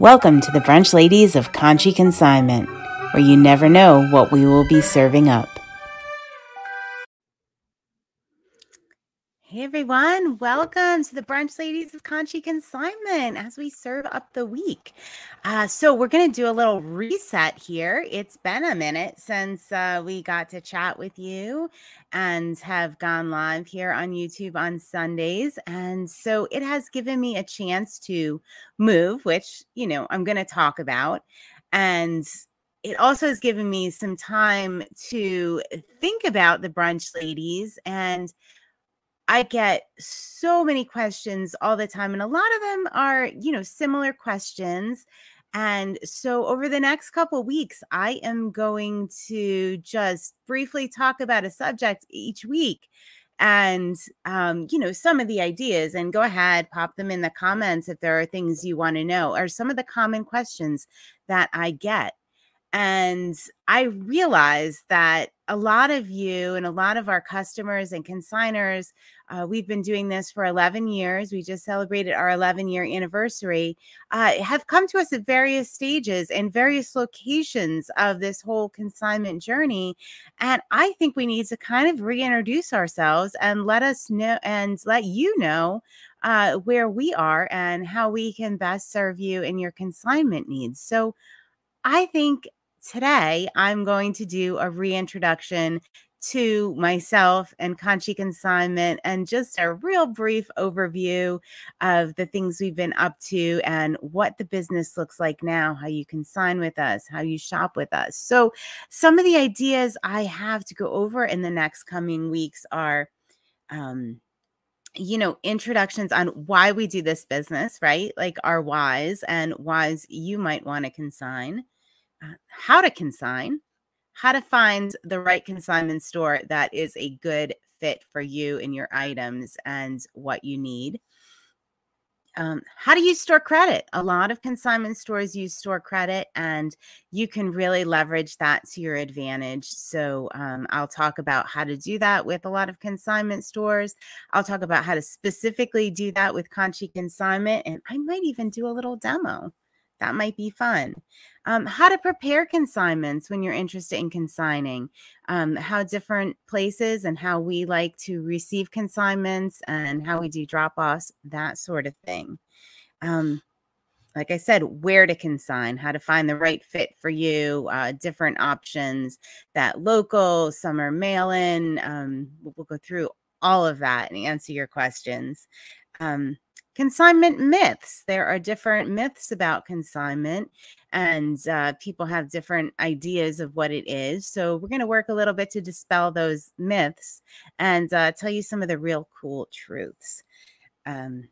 Welcome to the Brunch Ladies of Conshy Consignment, where you never know what we will be serving up. Hey everyone, welcome to the Brunch Ladies of Conshy Consignment as we serve up the week. Uh, so, we're going to do a little reset here. It's been a minute since uh, we got to chat with you and have gone live here on YouTube on Sundays. And so, it has given me a chance to move, which, you know, I'm going to talk about. And it also has given me some time to think about the Brunch Ladies and I get so many questions all the time, and a lot of them are, you know, similar questions. And so, over the next couple weeks, I am going to just briefly talk about a subject each week and, um, you know, some of the ideas. And go ahead, pop them in the comments if there are things you want to know, or some of the common questions that I get. And I realize that a lot of you and a lot of our customers and consigners, uh, we've been doing this for 11 years. We just celebrated our 11 year anniversary, uh, have come to us at various stages and various locations of this whole consignment journey. And I think we need to kind of reintroduce ourselves and let us know and let you know uh, where we are and how we can best serve you in your consignment needs. So I think today I'm going to do a reintroduction to myself and Conshy Consignment and just a real brief overview of the things we've been up to and what the business looks like now, how you can consign with us, how you shop with us. So, some of the ideas I have to go over in the next coming weeks are um, you know, introductions on why we do this business, right? Like our whys and whys you might want to consign how to consign, how to find the right consignment store that is a good fit for you and your items and what you need. Um, how to use store credit. A lot of consignment stores use store credit, and you can really leverage that to your advantage. So, um, I'll talk about how to do that with a lot of consignment stores. I'll talk about how to specifically do that with Conshy Consignment, and I might even do a little demo. That might be fun. Um, how to prepare consignments when you're interested in consigning, um, how different places and how we like to receive consignments and how we do drop offs, that sort of thing. Um, like I said, where to consign, how to find the right fit for you, uh, different options that local, some are mail in. Um, we'll, we'll, go through all of that and answer your questions. Um, consignment myths. There are different myths about consignment, and uh, people have different ideas of what it is. So, we're going to work a little bit to dispel those myths and uh, tell you some of the real cool truths. Um,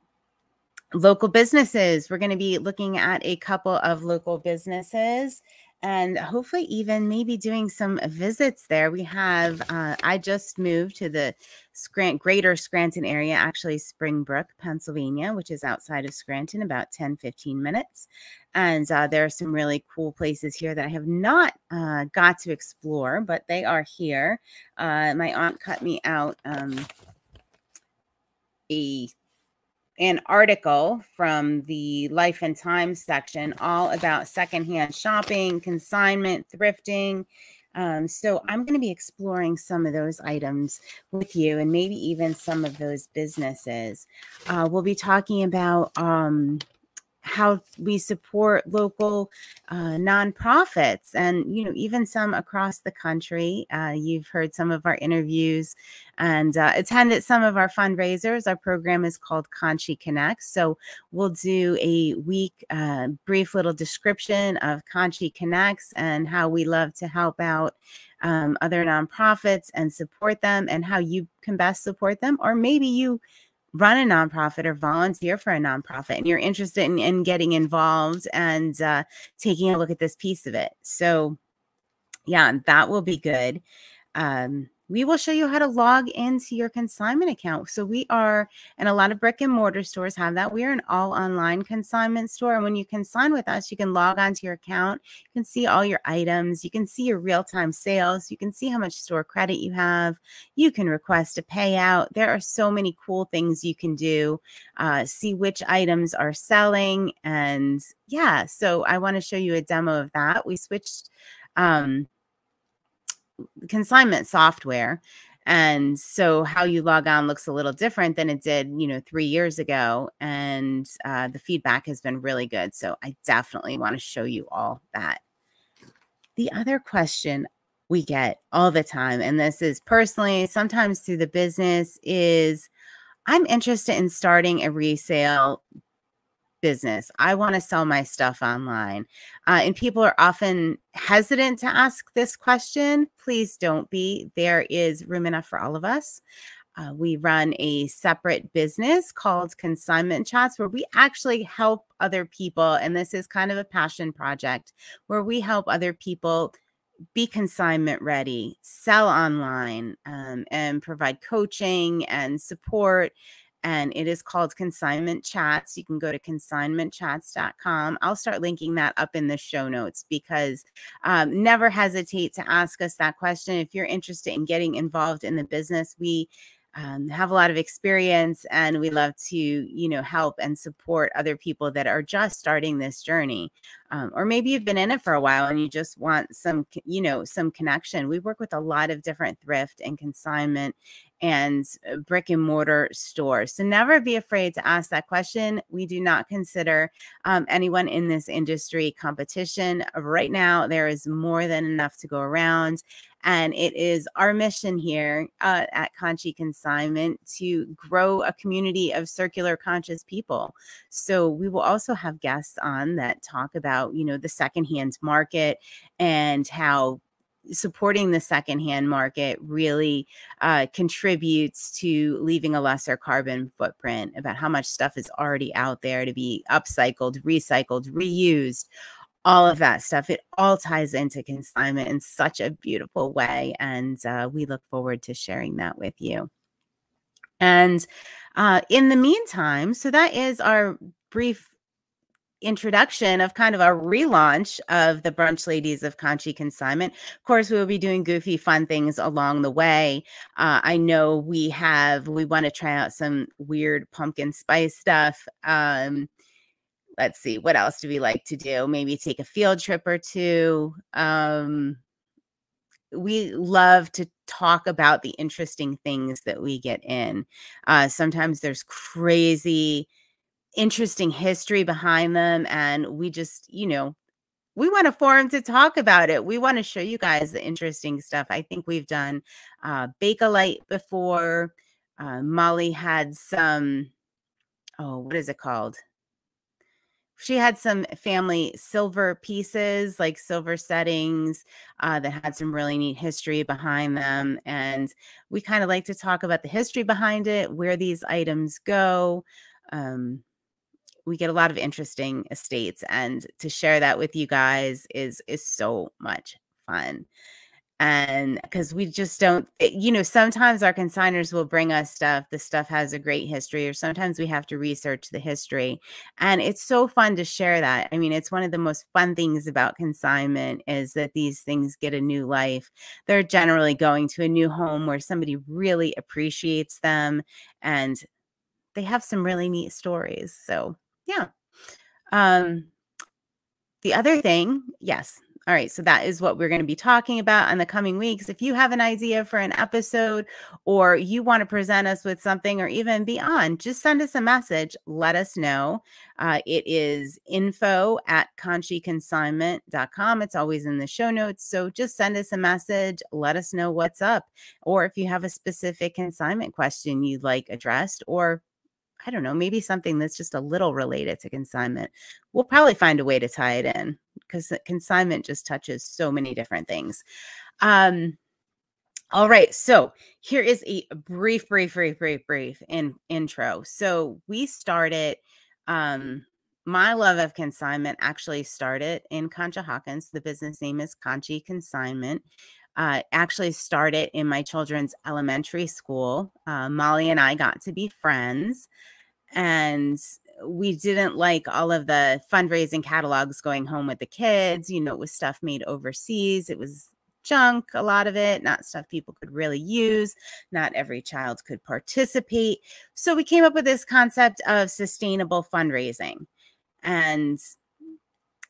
local businesses. We're going to be looking at a couple of local businesses and hopefully even maybe doing some visits there. We have, uh, I just moved to the Scrant- greater Scranton area, actually Springbrook, Pennsylvania, which is outside of Scranton, about 10, 15 minutes. And uh, there are some really cool places here that I have not uh, got to explore, but they are here. Uh, my aunt cut me out um, a an article from the Life and Times section all about secondhand shopping, consignment, thrifting. Um, so I'm going to be exploring some of those items with you and maybe even some of those businesses. Uh, we'll be talking about um, how we support local uh, nonprofits and you know even some across the country uh, you've heard some of our interviews and uh, attended some of our fundraisers. Our program is called Conshy connects. So we'll do a week uh, brief little description of Conshy connects and how we love to help out um, other nonprofits and support them and how you can best support them or maybe you run a nonprofit or volunteer for a nonprofit and you're interested in, in getting involved and uh, taking a look at this piece of it. So, yeah, that will be good. Um, we will show you how to log into your consignment account. So we are, and a lot of brick and mortar stores have that. We are an all online consignment store. And when you consign with us, you can log onto your account. You can see all your items. You can see your real time sales. You can see how much store credit you have. You can request a payout. There are so many cool things you can do. Uh, see which items are selling. And yeah, so I want to show you a demo of that. We switched. Um, consignment software and so how you log on looks a little different than it did you know three years ago and uh, the feedback has been really good so i definitely want to show you all that. The other question we get all the time and this is personally sometimes through the business is i'm interested in starting a resale business. I want to sell my stuff online. Uh, and people are often hesitant to ask this question. Please don't be. There is room enough for all of us. Uh, we run a separate business called Consignment Chats where we actually help other people. And this is kind of a passion project where we help other people be consignment ready, sell online, um, and provide coaching and support and it is called Consignment Chats. You can go to consignmentchats.com. I'll start linking that up in the show notes because um, never hesitate to ask us that question. If you're interested in getting involved in the business, we um, have a lot of experience and we love to you know help and support other people that are just starting this journey um, or maybe you've been in it for a while and you just want some you know some connection we work with a lot of different thrift and consignment and brick and mortar stores. So never be afraid to ask that question. We do not consider um, anyone in this industry competition. Right now, there is more than enough to go around. And it is our mission here uh, at Conchi Consignment to grow a community of circular conscious people. So we will also have guests on that talk about, you know, the secondhand market and how supporting the secondhand market really uh, contributes to leaving a lesser carbon footprint about how much stuff is already out there to be upcycled, recycled, reused, all of that stuff. It all ties into consignment in such a beautiful way. And uh, we look forward to sharing that with you. And uh, in the meantime, so that is our brief introduction of kind of a relaunch of the brunch ladies of Conshy Consignment. Of course, we will be doing goofy, fun things along the way. Uh, I know we have, we want to try out some weird pumpkin spice stuff. Um, let's see, what else do we like to do? Maybe take a field trip or two. Um, we love to talk about the interesting things that we get in. Uh, sometimes there's crazy, interesting history behind them and we just you know we want a forum to talk about it. We want to show you guys the interesting stuff. I think we've done uh bakelite before. Uh, molly had some oh what is it called? She had some family silver pieces like silver settings uh, that had some really neat history behind them and we kind of like to talk about the history behind it where these items go um, we get a lot of interesting estates and to share that with you guys is is so much fun. And because we just don't eh, you know sometimes our consigners will bring us stuff the stuff has a great history or sometimes we have to research the history and it's so fun to share that. I mean it's one of the most fun things about consignment is that these things get a new life. They're generally going to a new home where somebody really appreciates them and they have some really neat stories so yeah. Um, the other thing, yes. All right. So that is what we're going to be talking about in the coming weeks. If you have an idea for an episode or you want to present us with something or even beyond, just send us a message. Let us know. Uh, it is info at conshyconsignment.com. It's always in the show notes. So just send us a message. Let us know what's up. Or if you have a specific consignment question you'd like addressed or I don't know, maybe something that's just a little related to consignment. We'll probably find a way to tie it in because consignment just touches so many different things. Um, all right, so here is a brief, brief, brief, brief, brief in, intro. So we started. Um, my love of consignment actually started in Conshohocken. The business name is Conshy Consignment. Uh, actually started in my children's elementary school. Uh, Molly and I got to be friends, and we didn't like all of the fundraising catalogs going home with the kids. You know, it was stuff made overseas. It was junk, a lot of it, not stuff people could really use. Not every child could participate. So we came up with this concept of sustainable fundraising. And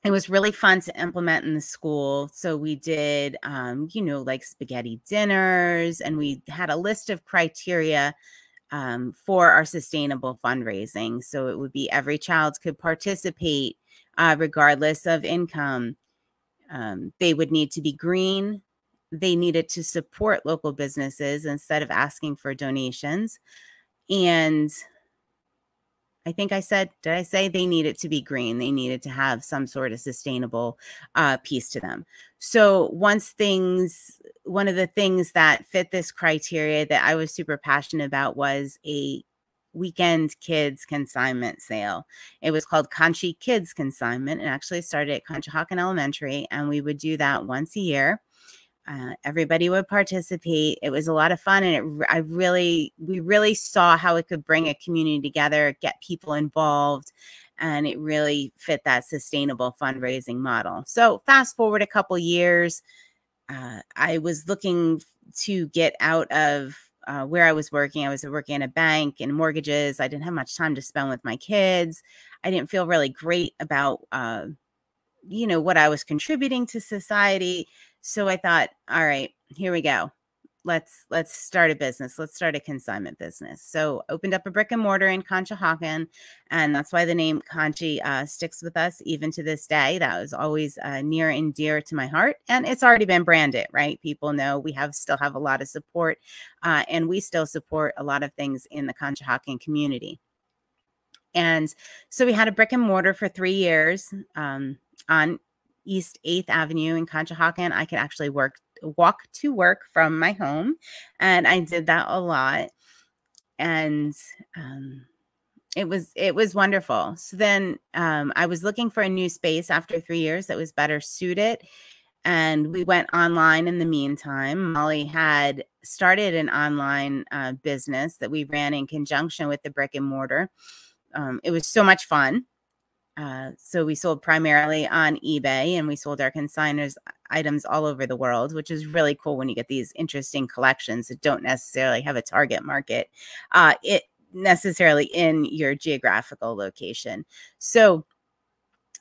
it was really fun to implement in the school. So we did, um, you know, like spaghetti dinners, and we had a list of criteria um, for our sustainable fundraising. So it would be every child could participate uh, regardless of income. Um, they would need to be green. They needed to support local businesses instead of asking for donations. And I think I said, did I say they needed to be green? They needed to have some sort of sustainable uh, piece to them. So once things, one of the things that fit this criteria that I was super passionate about was a weekend kids consignment sale. It was called Conshy Kids Consignment and actually started at Conshohocken Elementary. And we would do that once a year. Uh, everybody would participate. It was a lot of fun, and it, I really, we really saw how it could bring a community together, get people involved, and it really fit that sustainable fundraising model. So, fast forward a couple years, uh, I was looking to get out of uh, where I was working. I was working in a bank and mortgages. I didn't have much time to spend with my kids. I didn't feel really great about, uh, you know, what I was contributing to society. So I thought, all right, here we go. Let's let's start a business. Let's start a consignment business. So opened up a brick and mortar in conshohocken and that's why the name Conshy uh, sticks with us even to this day. That was always uh, near and dear to my heart and it's already been branded right? People know we have still have a lot of support uh, and we still support a lot of things in the conshohocken community. And so we had a brick and mortar for three years um, on East 8th Avenue in Conshohocken. I could actually work walk to work from my home. And I did that a lot. And um, it was it was wonderful. So then um, I was looking for a new space after three years that was better suited. And we went online in the meantime. Molly had started an online uh, business that we ran in conjunction with the brick and mortar. Um, it was so much fun. Uh, so we sold primarily on eBay and we sold our consigners items all over the world, which is really cool when you get these interesting collections that don't necessarily have a target market. Uh, it necessarily in your geographical location. So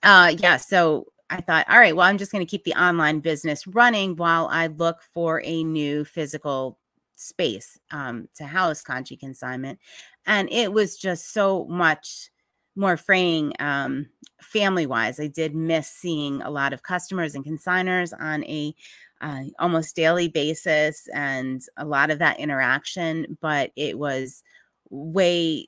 uh yeah, so I thought, all right, well, I'm just going to keep the online business running while I look for a new physical space um, to house Conshy Consignment. And it was just so much more fraying um, family wise. I did miss seeing a lot of customers and consigners on a uh, almost daily basis and a lot of that interaction, but it was way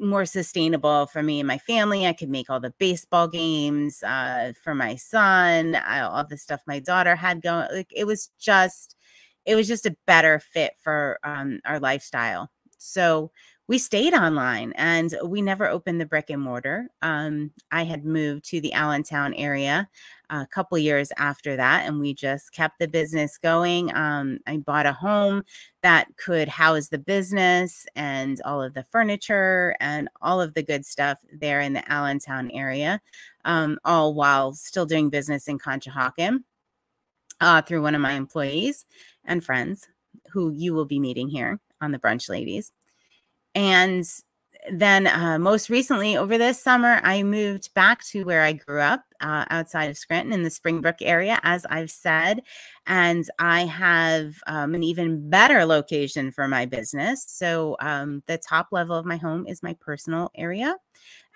more sustainable for me and my family. I could make all the baseball games uh, for my son, I, all the stuff my daughter had going. Like it was just, it was just a better fit for um, our lifestyle. So we stayed online and we never opened the brick and mortar. Um, I had moved to the Allentown area a couple years after that, and we just kept the business going. Um, I bought a home that could house the business and all of the furniture and all of the good stuff there in the Allentown area, um, all while still doing business in Conshohocken uh, through one of my employees and friends who you will be meeting here on the Brunch Ladies. And then uh, most recently over this summer, I moved back to where I grew up uh, outside of Scranton in the Springbrook area, as I've said. And I have um, an even better location for my business. So um, the top level of my home is my personal area.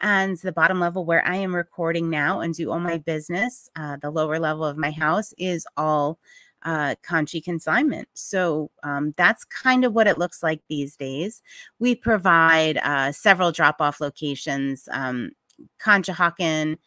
And the bottom level where I am recording now and do all my business, uh, the lower level of my house is all uh, Conshy consignment. So um, that's kind of what it looks like these days. We provide uh, several drop off locations, um, Conshohocken,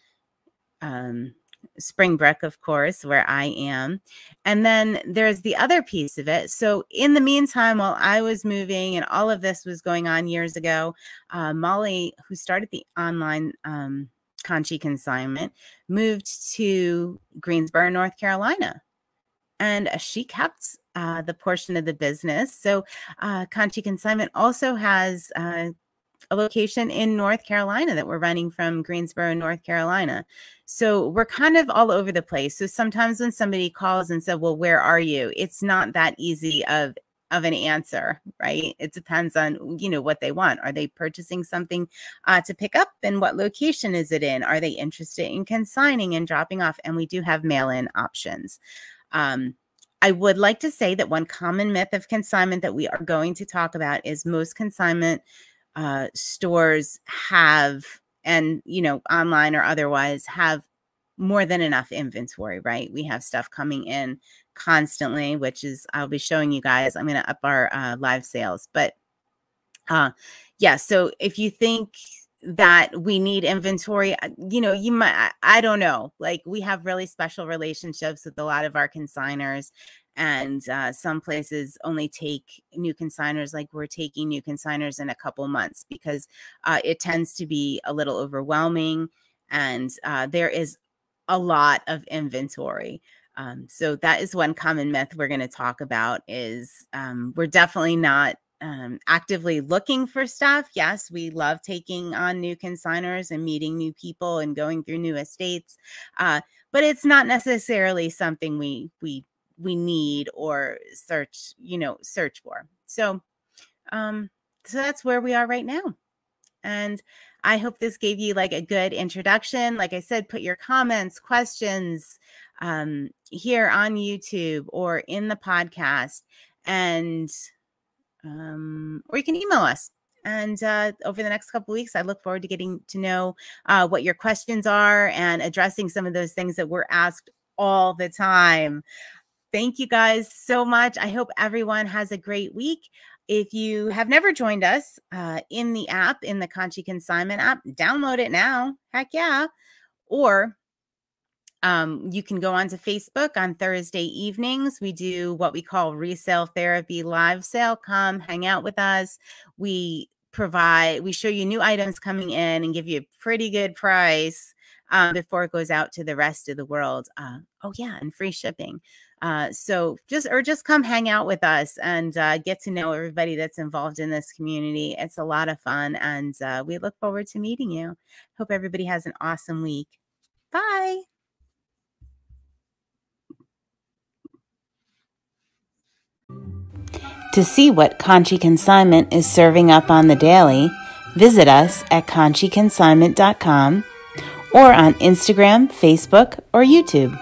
um, Springbrook, of course, where I am. And then there's the other piece of it. So, in the meantime, while I was moving and all of this was going on years ago, uh, Molly, who started the online um, Conshy consignment, moved to Greensboro, North Carolina and she kept uh, the portion of the business. So uh, Conshy Consignment also has uh, a location in North Carolina that we're running from Greensboro, North Carolina. So we're kind of all over the place. So sometimes when somebody calls and said, "Well, where are you?" It's not that easy of of an answer, right? It depends on you know what they want. Are they purchasing something uh, to pick up, and what location is it in? Are they interested in consigning and dropping off? And we do have mail-in options. Um, I would like to say that one common myth of consignment that we are going to talk about is most consignment uh, stores have, and you know, online or otherwise, have more than enough inventory, right? We have stuff coming in constantly, which is I'll be showing you guys. I'm going to up our uh, live sales, but uh, yeah. So if you think that we need inventory, uh, you know, you might, I, I don't know. Like we have really special relationships with a lot of our consigners, and uh, some places only take new consigners like we're taking new consigners in a couple months because uh, it tends to be a little overwhelming and uh, there is a lot of inventory um, so that is one common myth we're going to talk about is um, we're definitely not um, actively looking for stuff yes we love taking on new consigners and meeting new people and going through new estates uh, but it's not necessarily something we we we need or search, you know, search for. So, um, so that's where we are right now. And I hope this gave you like a good introduction. Like I said, put your comments, questions um, here on YouTube or in the podcast, and um, or you can email us. And uh, over the next couple weeks, I look forward to getting to know uh, what your questions are and addressing some of those things that we're asked all the time. Thank you guys so much. I hope everyone has a great week. If you have never joined us uh, in the app, in the Conshy Consignment app, download it now. Heck yeah. Or um, you can go onto Facebook on Thursday evenings. We do what we call resale therapy live sale. Come hang out with us. We provide, we show you new items coming in and give you a pretty good price um, before it goes out to the rest of the world. Uh, oh, yeah, and free shipping. Uh, so just or just come hang out with us and uh, get to know everybody that's involved in this community. It's a lot of fun, and uh, we look forward to meeting you. Hope everybody has an awesome week. Bye. To see what Conshy Consignment is serving up on the daily, visit us at conshyconsignment.com or on Instagram, Facebook, or YouTube.